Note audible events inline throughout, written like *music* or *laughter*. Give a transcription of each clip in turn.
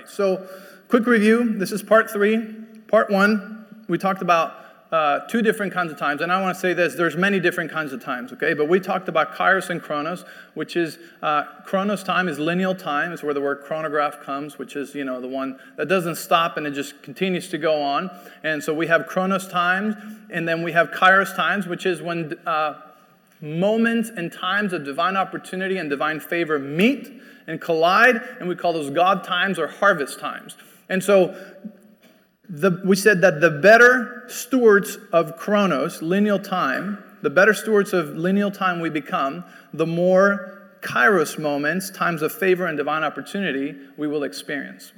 right, so quick review. This is part three. Part one, we talked about uh, two different kinds of times. And I want to say this there's many different kinds of times, okay? But we talked about kairos and chronos, which is uh, chronos time is lineal time, is where the word chronograph comes, which is, you know, the one that doesn't stop and it just continues to go on. And so we have chronos times, and then we have kairos times, which is when uh, moments and times of divine opportunity and divine favor meet and collide, and we call those God times or harvest times. And so the, we said that the better stewards of chronos, lineal time, the better stewards of lineal time we become, the more kairos moments, times of favor and divine opportunity, we will experience.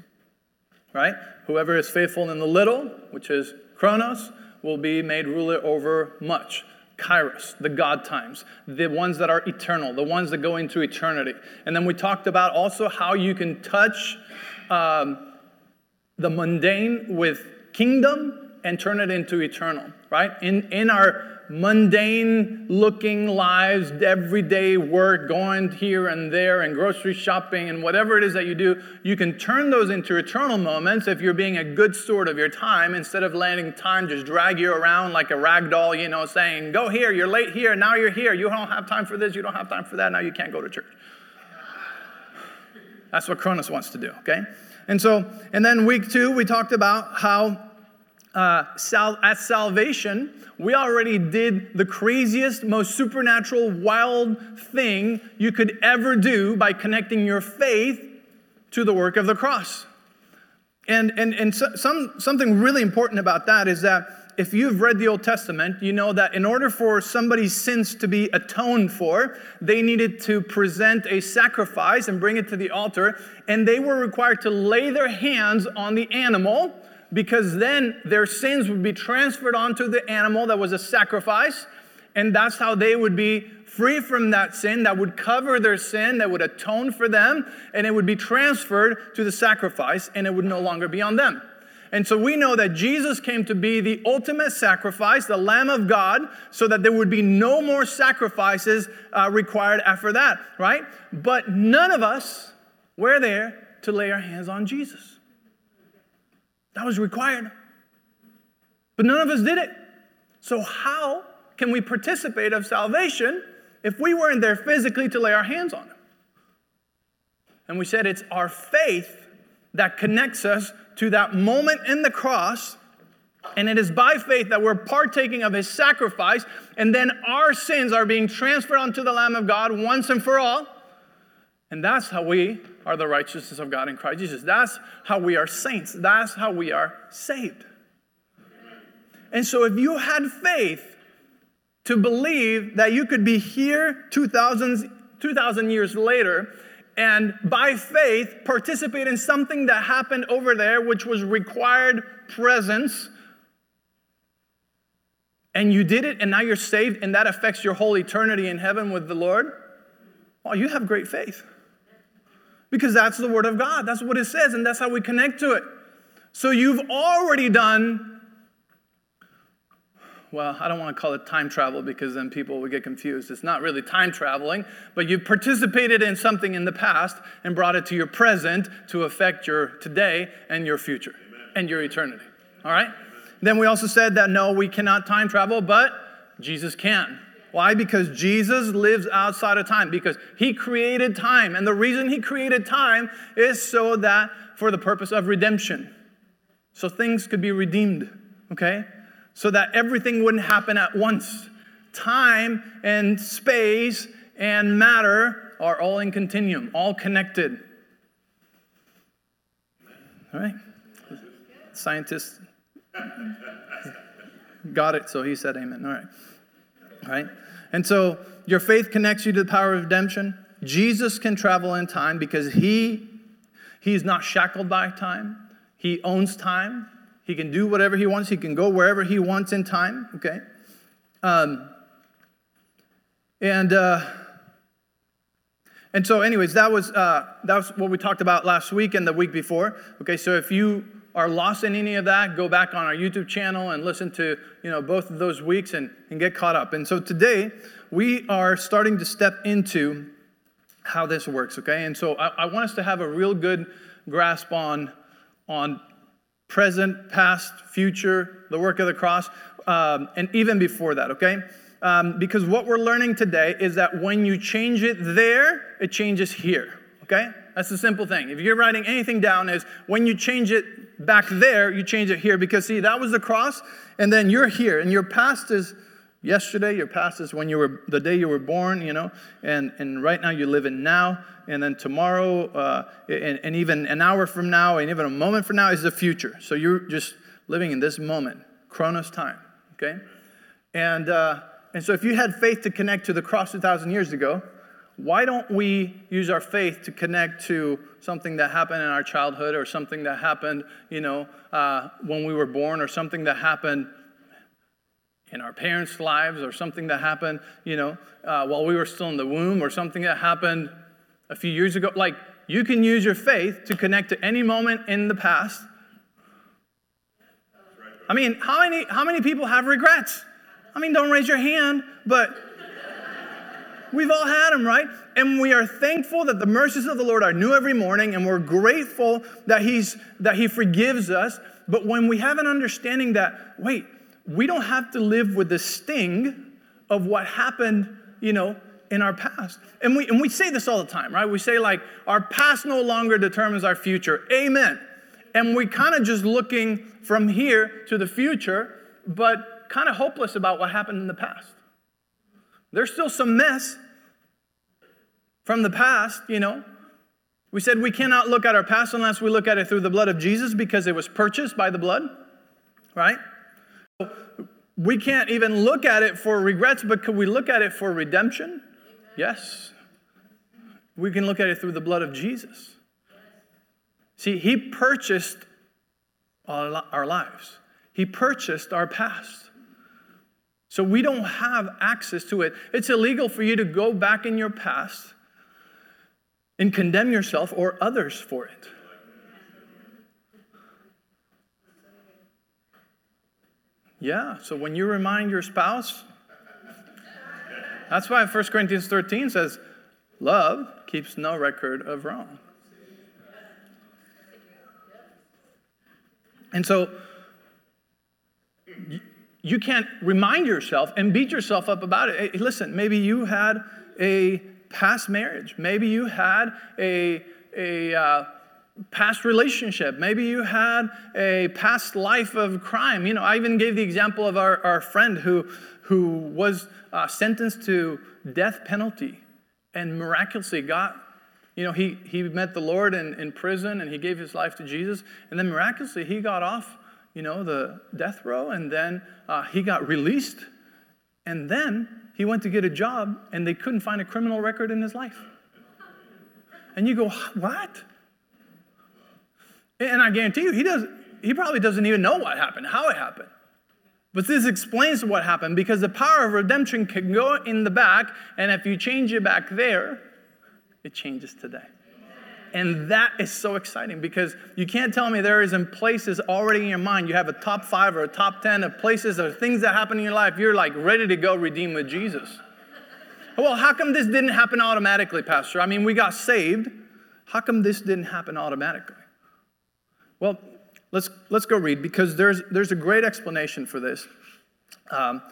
Right? Whoever is faithful in the little, which is chronos, will be made ruler over much. Kairos, the God times, the ones that are eternal, the ones that go into eternity. And then we talked about also how you can touch. Um, the mundane with kingdom and turn it into eternal, right? In, in our mundane looking lives, everyday work, going here and there, and grocery shopping, and whatever it is that you do, you can turn those into eternal moments if you're being a good steward of your time instead of letting time just drag you around like a rag doll, you know, saying, Go here, you're late here, now you're here, you don't have time for this, you don't have time for that, now you can't go to church. That's what Chronos wants to do, okay? And so, and then week two, we talked about how uh, sal- at salvation, we already did the craziest, most supernatural, wild thing you could ever do by connecting your faith to the work of the cross. And, and, and so, some, something really important about that is that if you've read the Old Testament, you know that in order for somebody's sins to be atoned for, they needed to present a sacrifice and bring it to the altar, and they were required to lay their hands on the animal because then their sins would be transferred onto the animal that was a sacrifice, and that's how they would be free from that sin that would cover their sin, that would atone for them, and it would be transferred to the sacrifice, and it would no longer be on them. And so we know that Jesus came to be the ultimate sacrifice, the Lamb of God, so that there would be no more sacrifices uh, required after that, right? But none of us were there to lay our hands on Jesus. That was required. But none of us did it. So, how can we participate of salvation if we weren't there physically to lay our hands on him? And we said it's our faith that connects us to that moment in the cross. And it is by faith that we're partaking of his sacrifice, and then our sins are being transferred onto the Lamb of God once and for all. And that's how we are the righteousness of God in Christ Jesus. That's how we are saints. That's how we are saved. And so, if you had faith to believe that you could be here 2,000, 2,000 years later and by faith participate in something that happened over there, which was required presence. And you did it, and now you're saved, and that affects your whole eternity in heaven with the Lord. Well, you have great faith. Because that's the Word of God. That's what it says, and that's how we connect to it. So you've already done well, I don't want to call it time travel because then people would get confused. It's not really time traveling, but you participated in something in the past and brought it to your present to affect your today and your future Amen. and your eternity. All right? Then we also said that no, we cannot time travel, but Jesus can. Why? Because Jesus lives outside of time, because he created time. And the reason he created time is so that for the purpose of redemption. So things could be redeemed, okay? so that everything wouldn't happen at once. Time and space and matter are all in continuum, all connected. All right? Scientists *laughs* got it, so he said amen. All right. Right? And so your faith connects you to the power of redemption. Jesus can travel in time because he he's not shackled by time. He owns time. He can do whatever he wants. He can go wherever he wants in time. Okay? Um, and uh, and so, anyways, that was uh, that was what we talked about last week and the week before. Okay, so if you are lost in any of that, go back on our YouTube channel and listen to you know both of those weeks and, and get caught up. And so today we are starting to step into how this works. Okay, and so I, I want us to have a real good grasp on, on present, past, future, the work of the cross, um, and even before that, okay? Um, because what we're learning today is that when you change it there, it changes here, okay? That's the simple thing. If you're writing anything down, is when you change it back there, you change it here. Because see, that was the cross, and then you're here, and your past is yesterday, your past is when you were the day you were born, you know, and, and right now you live in now, and then tomorrow, uh, and, and even an hour from now, and even a moment from now is the future. So you're just living in this moment, Chronos time, okay? And uh, and so, if you had faith to connect to the cross 2,000 years ago, why don't we use our faith to connect to something that happened in our childhood or something that happened, you know, uh, when we were born or something that happened in our parents' lives or something that happened, you know, uh, while we were still in the womb or something that happened a few years ago? Like, you can use your faith to connect to any moment in the past. I mean, how many, how many people have regrets? I mean, don't raise your hand, but we've all had them, right? And we are thankful that the mercies of the Lord are new every morning, and we're grateful that He's that He forgives us. But when we have an understanding that, wait, we don't have to live with the sting of what happened, you know, in our past. And we and we say this all the time, right? We say like our past no longer determines our future. Amen. And we kind of just looking from here to the future, but kind of hopeless about what happened in the past. There's still some mess from the past, you know. We said we cannot look at our past unless we look at it through the blood of Jesus because it was purchased by the blood, right? We can't even look at it for regrets, but could we look at it for redemption? Yes. We can look at it through the blood of Jesus. See, He purchased our lives, He purchased our past. So we don't have access to it. It's illegal for you to go back in your past and condemn yourself or others for it. Yeah, so when you remind your spouse, that's why 1 Corinthians 13 says, Love keeps no record of wrong. And so, you can't remind yourself and beat yourself up about it. Hey, listen, maybe you had a past marriage. Maybe you had a, a uh, past relationship. Maybe you had a past life of crime. You know, I even gave the example of our, our friend who, who was uh, sentenced to death penalty and miraculously got you know, he, he met the Lord in, in prison and he gave his life to Jesus. And then miraculously, he got off you know, the death row, and then uh, he got released, and then he went to get a job, and they couldn't find a criminal record in his life. And you go, what? And I guarantee you, he does. He probably doesn't even know what happened, how it happened. But this explains what happened because the power of redemption can go in the back, and if you change it back there, it changes today. And that is so exciting because you can't tell me there isn't places already in your mind. You have a top five or a top 10 of places or things that happen in your life. You're like ready to go redeem with Jesus. Well, how come this didn't happen automatically, Pastor? I mean, we got saved. How come this didn't happen automatically? Well, let's, let's go read because there's, there's a great explanation for this. Um,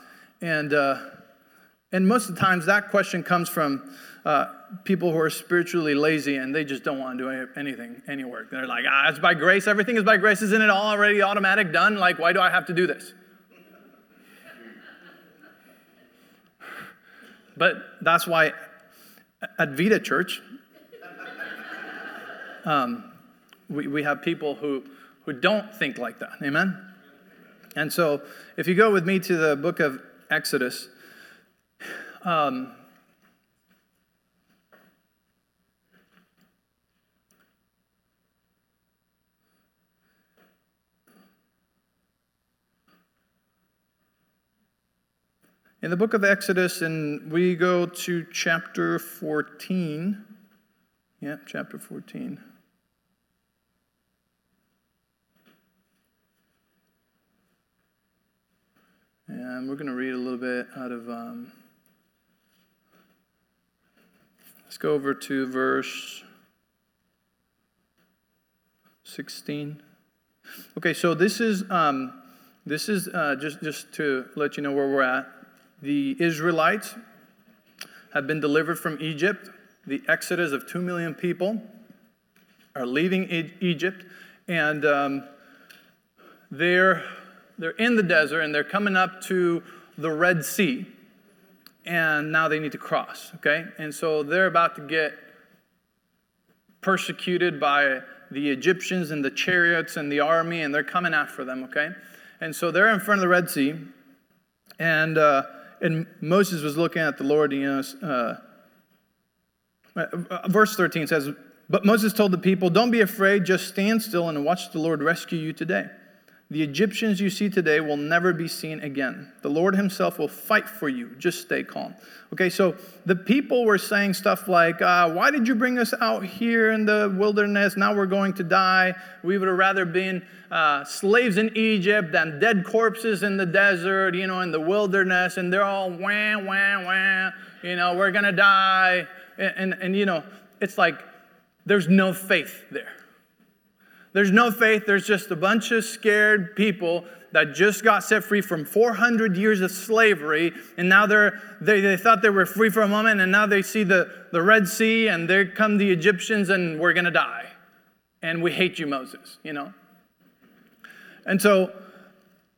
and, uh, and most of the times that question comes from uh, people who are spiritually lazy and they just don't want to do anything, any work. They're like, ah, it's by grace. Everything is by grace. Isn't it all already automatic, done? Like, why do I have to do this? But that's why at Vida Church, um, we, we have people who, who don't think like that. Amen? And so if you go with me to the book of Exodus, um, In the book of Exodus, and we go to chapter 14. Yeah, chapter 14. And we're going to read a little bit out of. Um, let's go over to verse 16. Okay, so this is um, this is uh, just just to let you know where we're at. The Israelites have been delivered from Egypt. The exodus of two million people are leaving Egypt, and um, they're they're in the desert and they're coming up to the Red Sea, and now they need to cross. Okay, and so they're about to get persecuted by the Egyptians and the chariots and the army, and they're coming after them, okay? And so they're in front of the Red Sea, and, uh, and Moses was looking at the Lord, you know, uh, uh, verse 13 says, But Moses told the people, Don't be afraid, just stand still and watch the Lord rescue you today. The Egyptians you see today will never be seen again. The Lord Himself will fight for you. Just stay calm. Okay, so the people were saying stuff like, uh, Why did you bring us out here in the wilderness? Now we're going to die. We would have rather been uh, slaves in Egypt than dead corpses in the desert, you know, in the wilderness. And they're all wah, wah, wah, you know, we're going to die. And, and, and, you know, it's like there's no faith there. There's no faith. There's just a bunch of scared people that just got set free from 400 years of slavery. And now they're, they, they thought they were free for a moment. And now they see the, the Red Sea and there come the Egyptians and we're going to die. And we hate you, Moses, you know? And so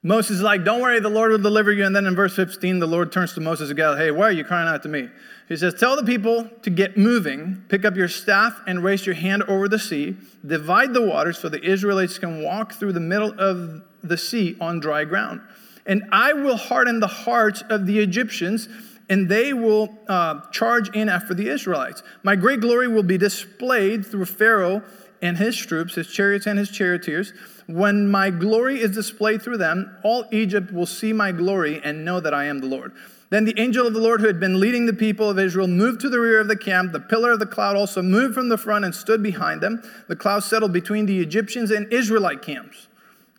Moses is like, Don't worry, the Lord will deliver you. And then in verse 15, the Lord turns to Moses and goes, Hey, why are you crying out to me? He says, Tell the people to get moving, pick up your staff and raise your hand over the sea, divide the waters so the Israelites can walk through the middle of the sea on dry ground. And I will harden the hearts of the Egyptians, and they will uh, charge in after the Israelites. My great glory will be displayed through Pharaoh and his troops, his chariots and his charioteers. When my glory is displayed through them, all Egypt will see my glory and know that I am the Lord. Then the angel of the Lord, who had been leading the people of Israel, moved to the rear of the camp. The pillar of the cloud also moved from the front and stood behind them. The cloud settled between the Egyptians and Israelite camps.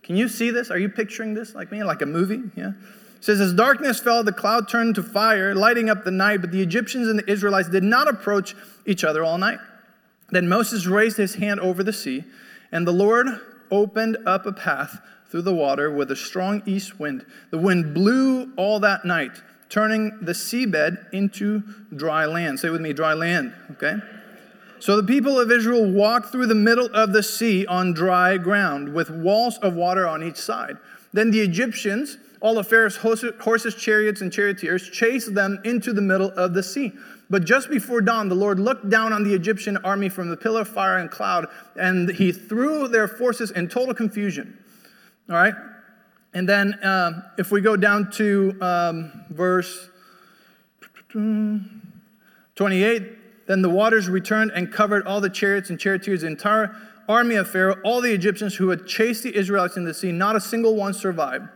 Can you see this? Are you picturing this like me, like a movie? Yeah. It says, As darkness fell, the cloud turned to fire, lighting up the night, but the Egyptians and the Israelites did not approach each other all night. Then Moses raised his hand over the sea, and the Lord opened up a path through the water with a strong east wind. The wind blew all that night, turning the seabed into dry land. Say with me, dry land, okay? So the people of Israel walked through the middle of the sea on dry ground with walls of water on each side. Then the Egyptians, all of Pharaoh's horses, chariots, and charioteers, chased them into the middle of the sea. But just before dawn, the Lord looked down on the Egyptian army from the pillar of fire and cloud, and he threw their forces in total confusion. All right? And then uh, if we go down to um, verse 28, then the waters returned and covered all the chariots and charioteers, the entire army of Pharaoh, all the Egyptians who had chased the Israelites in the sea. Not a single one survived.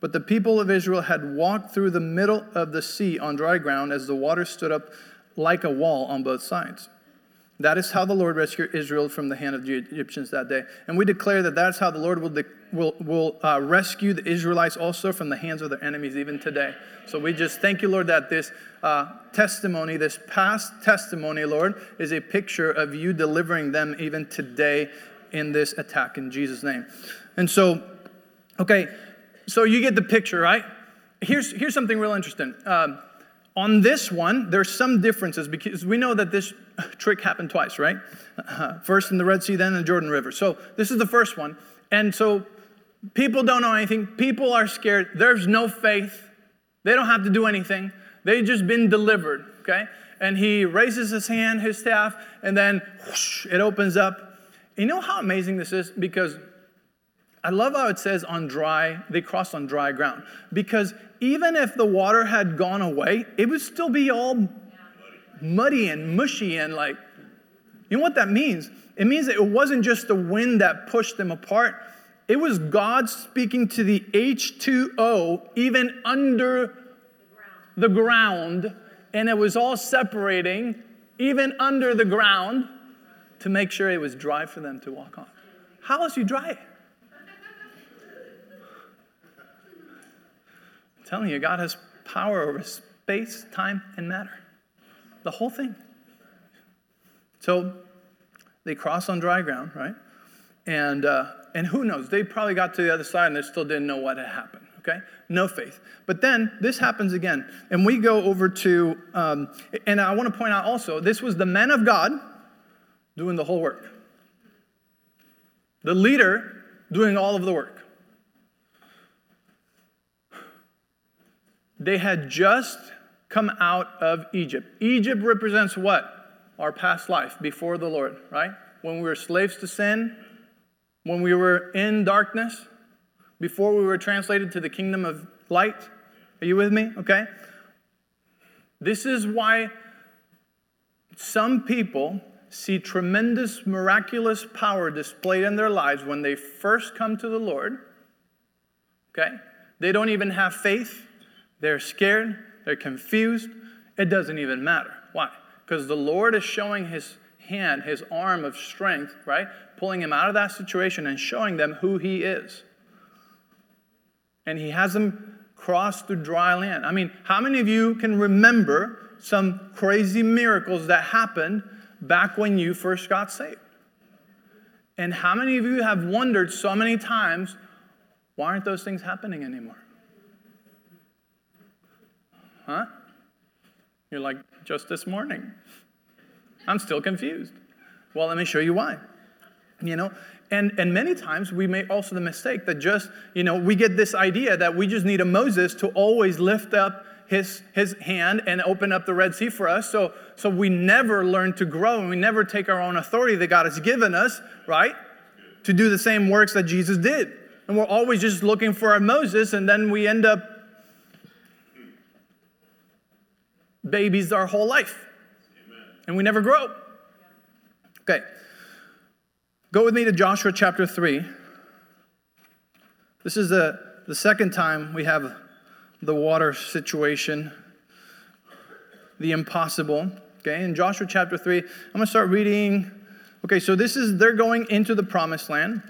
But the people of Israel had walked through the middle of the sea on dry ground as the waters stood up like a wall on both sides. That is how the Lord rescued Israel from the hand of the Egyptians that day. And we declare that that's how the Lord will, de- will, will uh, rescue the Israelites also from the hands of their enemies even today. So we just thank you, Lord, that this uh, testimony, this past testimony, Lord, is a picture of you delivering them even today in this attack in Jesus' name. And so, okay, so you get the picture, right? Here's, here's something real interesting. Um, on this one, there's some differences because we know that this *laughs* trick happened twice, right? *laughs* First in the Red Sea, then in the Jordan River. So this is the first one. And so people don't know anything. People are scared. There's no faith. They don't have to do anything. They've just been delivered, okay? And he raises his hand, his staff, and then whoosh, it opens up. You know how amazing this is? Because I love how it says on dry, they crossed on dry ground. Because even if the water had gone away, it would still be all muddy and mushy and like, you know what that means? It means that it wasn't just the wind that pushed them apart, it was God speaking to the H2O even under the ground, and it was all separating even under the ground to make sure it was dry for them to walk on. How else you dry it? Telling you, God has power over space, time, and matter. The whole thing. So they cross on dry ground, right? And, uh, and who knows? They probably got to the other side and they still didn't know what had happened. Okay? No faith. But then this happens again. And we go over to, um, and I want to point out also, this was the men of God doing the whole work, the leader doing all of the work. They had just come out of Egypt. Egypt represents what? Our past life before the Lord, right? When we were slaves to sin, when we were in darkness, before we were translated to the kingdom of light. Are you with me? Okay. This is why some people see tremendous miraculous power displayed in their lives when they first come to the Lord. Okay? They don't even have faith. They're scared. They're confused. It doesn't even matter. Why? Because the Lord is showing his hand, his arm of strength, right? Pulling him out of that situation and showing them who he is. And he has them cross through dry land. I mean, how many of you can remember some crazy miracles that happened back when you first got saved? And how many of you have wondered so many times, why aren't those things happening anymore? Huh? You're like, just this morning. I'm still confused. Well, let me show you why. You know, and, and many times we make also the mistake that just, you know, we get this idea that we just need a Moses to always lift up his, his hand and open up the Red Sea for us. So, so we never learn to grow and we never take our own authority that God has given us, right? To do the same works that Jesus did. And we're always just looking for our Moses and then we end up babies our whole life. Amen. And we never grow. Okay. Go with me to Joshua chapter 3. This is the, the second time we have the water situation, the impossible. Okay, in Joshua chapter 3, I'm going to start reading. Okay, so this is, they're going into the promised land.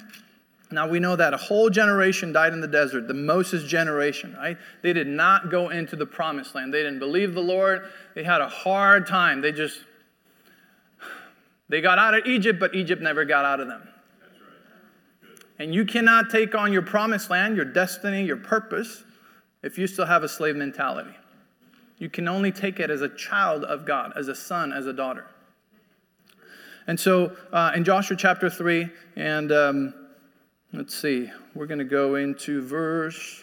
Now we know that a whole generation died in the desert, the Moses generation, right? They did not go into the promised land. They didn't believe the Lord. They had a hard time. They just they got out of Egypt, but Egypt never got out of them. And you cannot take on your promised land, your destiny, your purpose if you still have a slave mentality. You can only take it as a child of God, as a son, as a daughter. And so uh, in Joshua chapter 3, and um, Let's see, we're going to go into verse.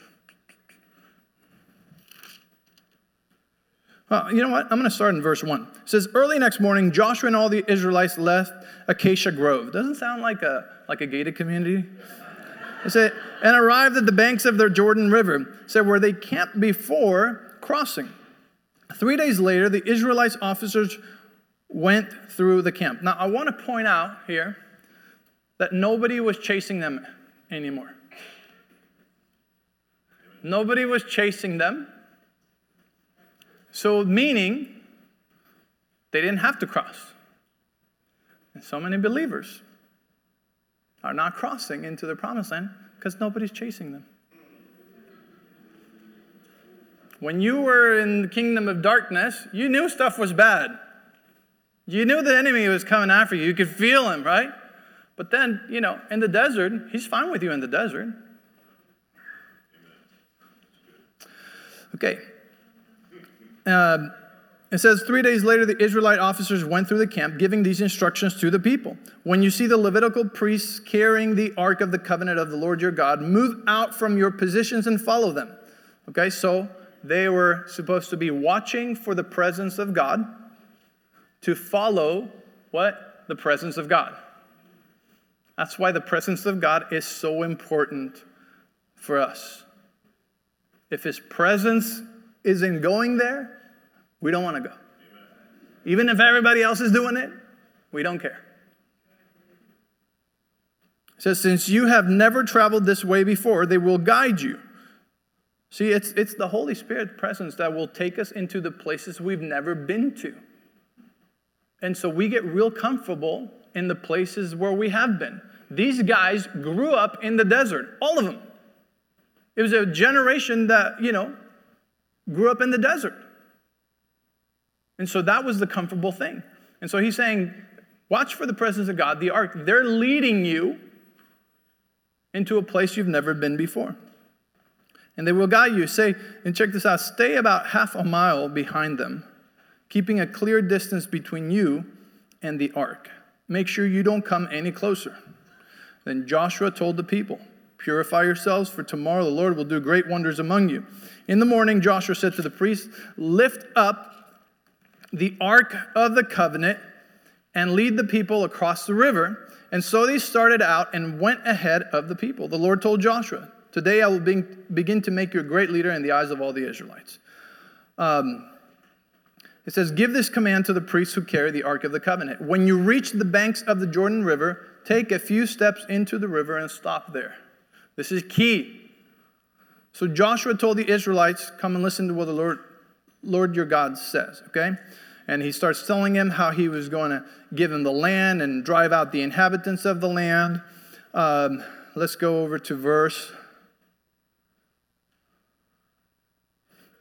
Well, you know what? I'm going to start in verse 1. It says, Early next morning, Joshua and all the Israelites left Acacia Grove. Doesn't sound like a, like a gated community. It said, and arrived at the banks of the Jordan River, said, where they camped before crossing. Three days later, the Israelites officers went through the camp. Now, I want to point out here that nobody was chasing them anymore. Nobody was chasing them. So, meaning they didn't have to cross. And so many believers are not crossing into the promised land because nobody's chasing them. When you were in the kingdom of darkness, you knew stuff was bad. You knew the enemy was coming after you. You could feel him, right? But then, you know, in the desert, he's fine with you in the desert. Okay. Uh, it says, three days later, the Israelite officers went through the camp, giving these instructions to the people. When you see the Levitical priests carrying the ark of the covenant of the Lord your God, move out from your positions and follow them. Okay, so they were supposed to be watching for the presence of God to follow what? The presence of God. That's why the presence of God is so important for us. If His presence isn't going there, we don't want to go. Even if everybody else is doing it, we don't care. It says, Since you have never traveled this way before, they will guide you. See, it's, it's the Holy Spirit presence that will take us into the places we've never been to. And so we get real comfortable in the places where we have been. These guys grew up in the desert, all of them. It was a generation that, you know, grew up in the desert. And so that was the comfortable thing. And so he's saying, watch for the presence of God, the ark. They're leading you into a place you've never been before. And they will guide you. Say, and check this out stay about half a mile behind them, keeping a clear distance between you and the ark. Make sure you don't come any closer. Then Joshua told the people, Purify yourselves, for tomorrow the Lord will do great wonders among you. In the morning, Joshua said to the priests, Lift up the ark of the covenant and lead the people across the river. And so they started out and went ahead of the people. The Lord told Joshua, Today I will begin to make you a great leader in the eyes of all the Israelites. Um, it says, Give this command to the priests who carry the Ark of the Covenant. When you reach the banks of the Jordan River, take a few steps into the river and stop there. This is key. So Joshua told the Israelites, Come and listen to what the Lord, Lord your God says, okay? And he starts telling him how he was going to give him the land and drive out the inhabitants of the land. Um, let's go over to verse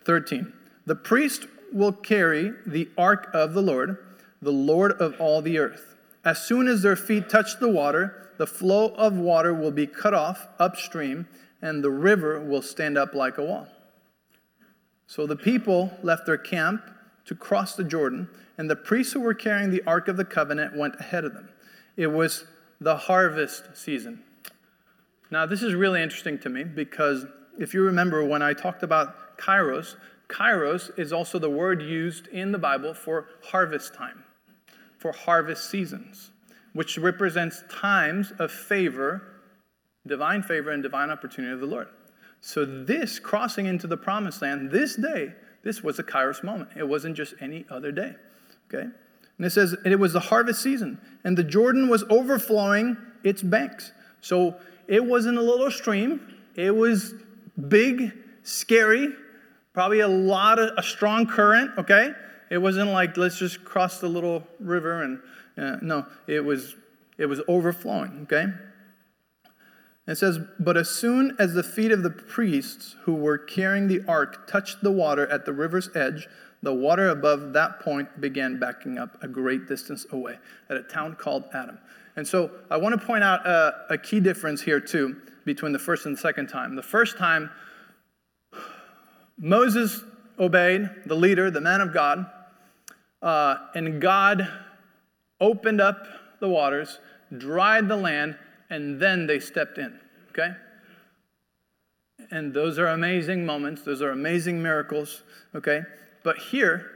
13. The priest will carry the ark of the Lord, the Lord of all the earth. As soon as their feet touch the water, the flow of water will be cut off upstream, and the river will stand up like a wall. So the people left their camp to cross the Jordan, and the priests who were carrying the Ark of the Covenant went ahead of them. It was the harvest season. Now, this is really interesting to me because if you remember when I talked about Kairos, Kairos is also the word used in the Bible for harvest time, for harvest seasons which represents times of favor, divine favor, and divine opportunity of the Lord. So, this crossing into the promised land, this day, this was a kairos moment. It wasn't just any other day. Okay? And it says it was the harvest season, and the Jordan was overflowing its banks. So, it wasn't a little stream, it was big, scary, probably a lot of a strong current, okay? It wasn't like let's just cross the little river and uh, no, it was, it was overflowing, okay? It says, But as soon as the feet of the priests who were carrying the ark touched the water at the river's edge, the water above that point began backing up a great distance away at a town called Adam. And so I want to point out a, a key difference here, too, between the first and the second time. The first time, Moses obeyed the leader, the man of God, uh, and God opened up the waters, dried the land, and then they stepped in. Okay? And those are amazing moments, those are amazing miracles. Okay? But here,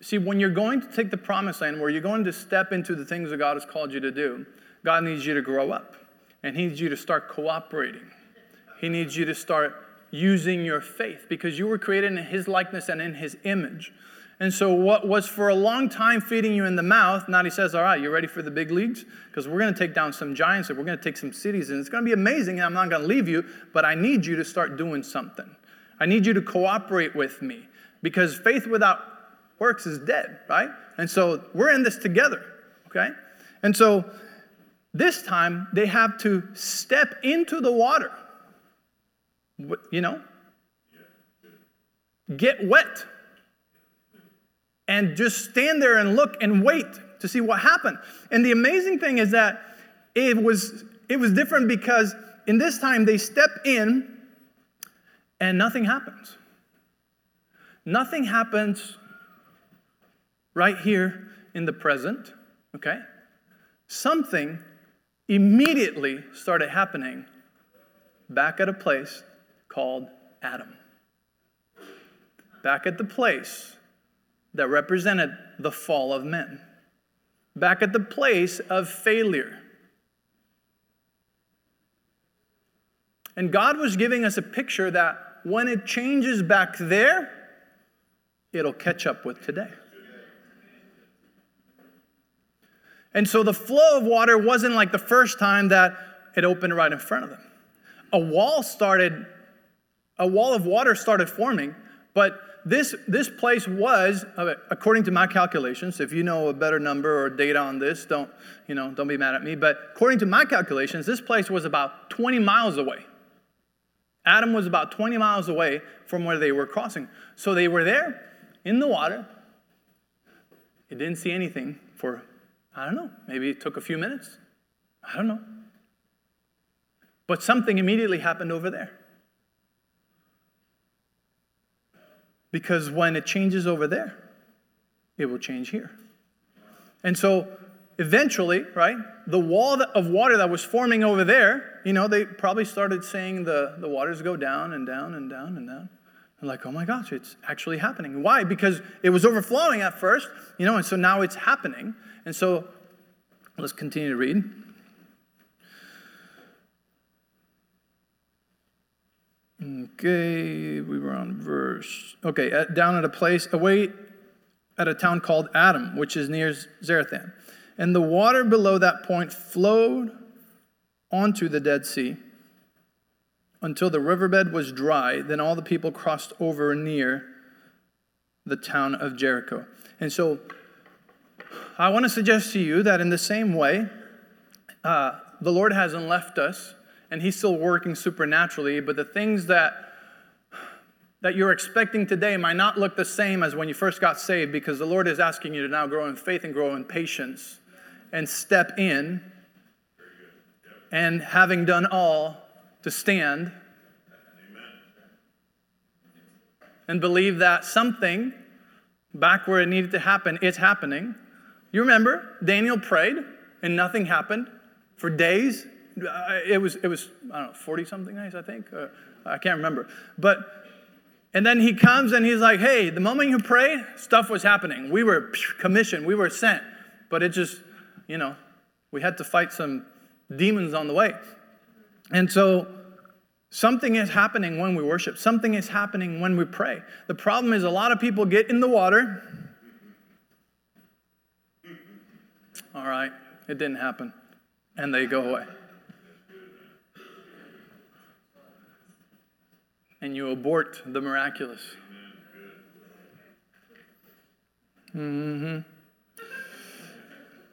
see, when you're going to take the promised land, where you're going to step into the things that God has called you to do, God needs you to grow up. And He needs you to start cooperating. He needs you to start using your faith because you were created in His likeness and in His image. And so, what was for a long time feeding you in the mouth, now he says, All right, you ready for the big leagues? Because we're going to take down some giants and we're going to take some cities, and it's going to be amazing, and I'm not going to leave you, but I need you to start doing something. I need you to cooperate with me because faith without works is dead, right? And so, we're in this together, okay? And so, this time, they have to step into the water, you know? Get wet and just stand there and look and wait to see what happened. And the amazing thing is that it was it was different because in this time they step in and nothing happens. Nothing happens right here in the present, okay? Something immediately started happening back at a place called Adam. Back at the place that represented the fall of men, back at the place of failure. And God was giving us a picture that when it changes back there, it'll catch up with today. And so the flow of water wasn't like the first time that it opened right in front of them. A wall started, a wall of water started forming, but this, this place was, according to my calculations, if you know a better number or data on this, don't, you know, don't be mad at me, but according to my calculations, this place was about 20 miles away. Adam was about 20 miles away from where they were crossing. So they were there in the water. It didn't see anything for, I don't know, maybe it took a few minutes. I don't know. But something immediately happened over there. Because when it changes over there, it will change here. And so eventually, right, the wall of water that was forming over there, you know, they probably started saying the, the waters go down and down and down and down. And like, oh my gosh, it's actually happening. Why? Because it was overflowing at first, you know, and so now it's happening. And so let's continue to read. Okay, we were on verse. Okay, at, down at a place away at a town called Adam, which is near Zarethan. And the water below that point flowed onto the Dead Sea until the riverbed was dry. Then all the people crossed over near the town of Jericho. And so I want to suggest to you that in the same way, uh, the Lord hasn't left us and He's still working supernaturally, but the things that that you're expecting today might not look the same as when you first got saved because the Lord is asking you to now grow in faith and grow in patience and step in and having done all to stand and believe that something back where it needed to happen is happening. You remember Daniel prayed and nothing happened for days it was, it was I don't know, 40 something days, I think. Uh, I can't remember. But, and then he comes and he's like, hey, the moment you pray, stuff was happening. We were commissioned, we were sent. But it just, you know, we had to fight some demons on the way. And so, something is happening when we worship, something is happening when we pray. The problem is, a lot of people get in the water. All right, it didn't happen. And they go away. And you abort the miraculous. Mm-hmm.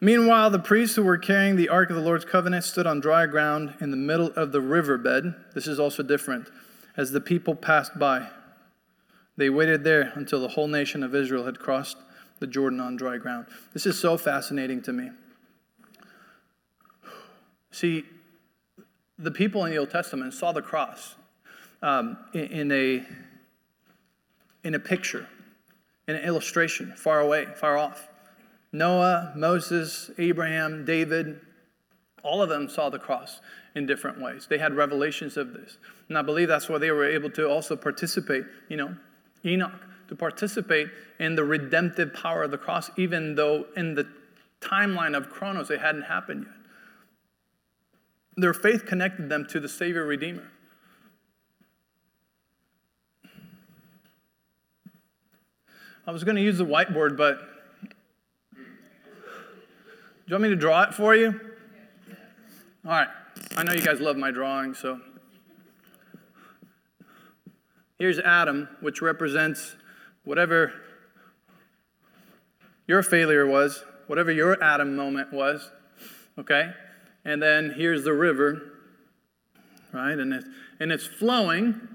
Meanwhile, the priests who were carrying the ark of the Lord's covenant stood on dry ground in the middle of the riverbed. This is also different. As the people passed by, they waited there until the whole nation of Israel had crossed the Jordan on dry ground. This is so fascinating to me. See, the people in the Old Testament saw the cross um, in, in, a, in a picture, in an illustration, far away, far off. Noah, Moses, Abraham, David, all of them saw the cross in different ways. They had revelations of this. And I believe that's why they were able to also participate, you know, Enoch, to participate in the redemptive power of the cross, even though in the timeline of Chronos it hadn't happened yet. Their faith connected them to the Savior Redeemer. I was going to use the whiteboard, but do you want me to draw it for you? All right. I know you guys love my drawing, so. Here's Adam, which represents whatever your failure was, whatever your Adam moment was, okay? And then here's the river, right? And it's, and it's flowing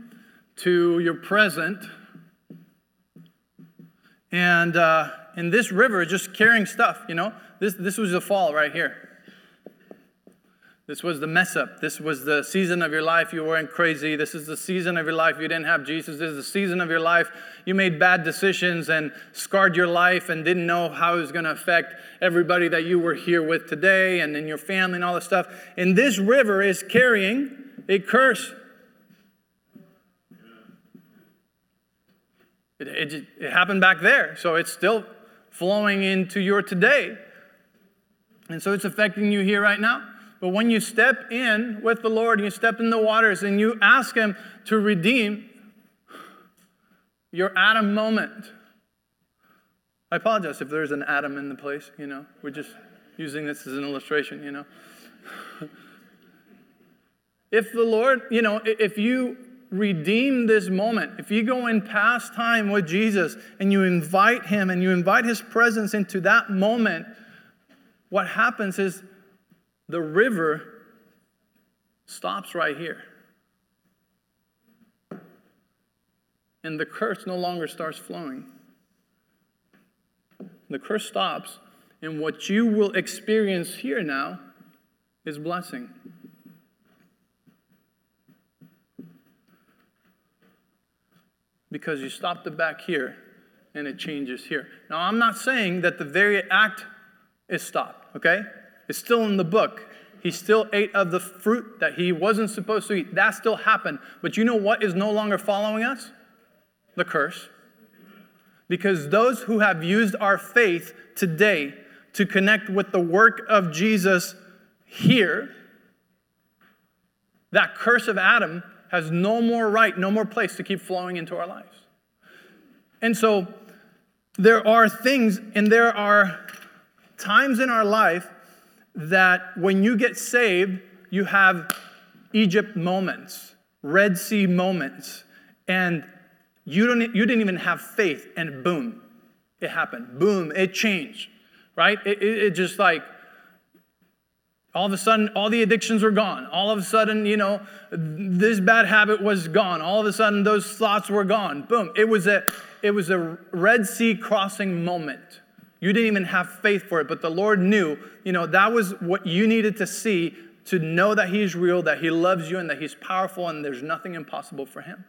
to your present and, uh, and this river just carrying stuff, you know. This, this was the fall right here. This was the mess up. This was the season of your life you weren't crazy. This is the season of your life you didn't have Jesus. This is the season of your life you made bad decisions and scarred your life and didn't know how it was going to affect everybody that you were here with today and in your family and all this stuff. And this river is carrying a curse It, it, it happened back there, so it's still flowing into your today. And so it's affecting you here right now. But when you step in with the Lord, you step in the waters and you ask Him to redeem your Adam moment. I apologize if there's an Adam in the place, you know. We're just using this as an illustration, you know. *laughs* if the Lord, you know, if you redeem this moment, if you go in past time with Jesus and you invite Him and you invite His presence into that moment, what happens is the river stops right here. And the curse no longer starts flowing. The curse stops, and what you will experience here now is blessing. Because you stopped it back here and it changes here. Now, I'm not saying that the very act is stopped, okay? It's still in the book. He still ate of the fruit that he wasn't supposed to eat. That still happened. But you know what is no longer following us? The curse. Because those who have used our faith today to connect with the work of Jesus here, that curse of Adam has no more right, no more place to keep flowing into our lives. And so there are things and there are times in our life that when you get saved, you have Egypt moments, Red Sea moments, and you, don't, you didn't even have faith, and boom, it happened. Boom, it changed, right? It, it, it just like, all of a sudden, all the addictions were gone. All of a sudden, you know, this bad habit was gone. All of a sudden, those thoughts were gone. Boom. It was a, it was a Red Sea crossing moment. You didn't even have faith for it, but the Lord knew, you know, that was what you needed to see to know that He's real, that He loves you, and that He's powerful, and there's nothing impossible for Him.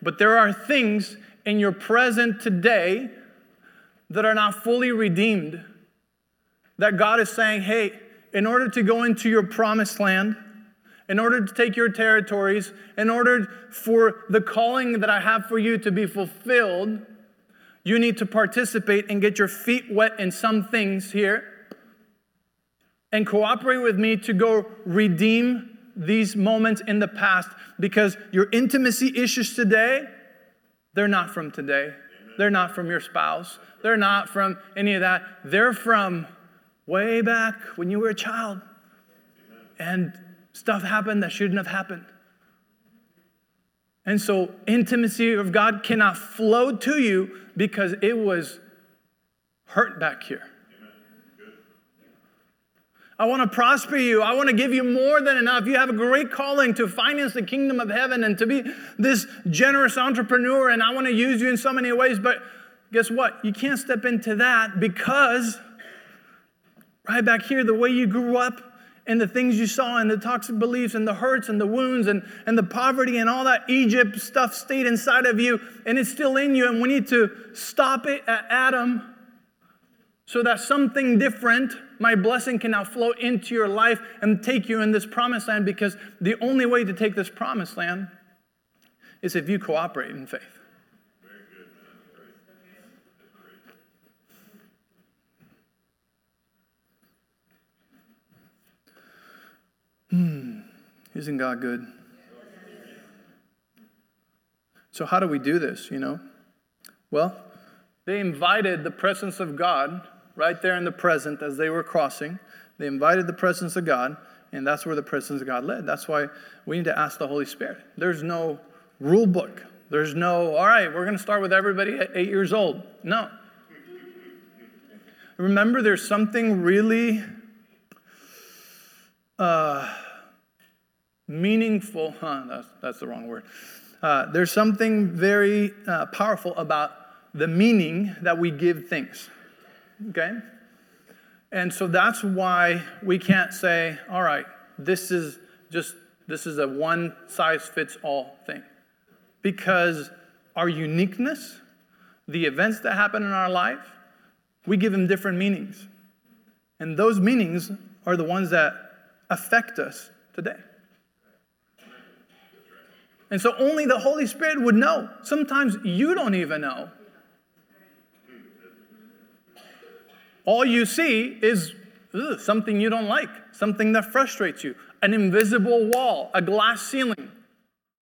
But there are things in your present today that are not fully redeemed. That God is saying, hey, in order to go into your promised land, in order to take your territories, in order for the calling that I have for you to be fulfilled, you need to participate and get your feet wet in some things here and cooperate with me to go redeem these moments in the past because your intimacy issues today, they're not from today. They're not from your spouse. They're not from any of that. They're from way back when you were a child and stuff happened that shouldn't have happened. And so, intimacy of God cannot flow to you because it was hurt back here. I want to prosper you. I want to give you more than enough. You have a great calling to finance the kingdom of heaven and to be this generous entrepreneur, and I want to use you in so many ways. But guess what? You can't step into that because right back here, the way you grew up and the things you saw and the toxic beliefs and the hurts and the wounds and, and the poverty and all that Egypt stuff stayed inside of you and it's still in you. And we need to stop it at Adam so that something different, my blessing, can now flow into your life and take you in this promised land because the only way to take this promised land is if you cooperate in faith. Hmm, isn't God good? So, how do we do this, you know? Well, they invited the presence of God right there in the present as they were crossing. They invited the presence of God, and that's where the presence of God led. That's why we need to ask the Holy Spirit. There's no rule book. There's no, all right, we're going to start with everybody at eight years old. No. Remember, there's something really uh, meaningful, huh, that's, that's the wrong word. Uh, there's something very uh, powerful about the meaning that we give things. Okay? And so that's why we can't say, all right, this is just, this is a one size fits all thing. Because our uniqueness, the events that happen in our life, we give them different meanings. And those meanings are the ones that affect us today. And so only the Holy Spirit would know. Sometimes you don't even know. All you see is ugh, something you don't like, something that frustrates you, an invisible wall, a glass ceiling.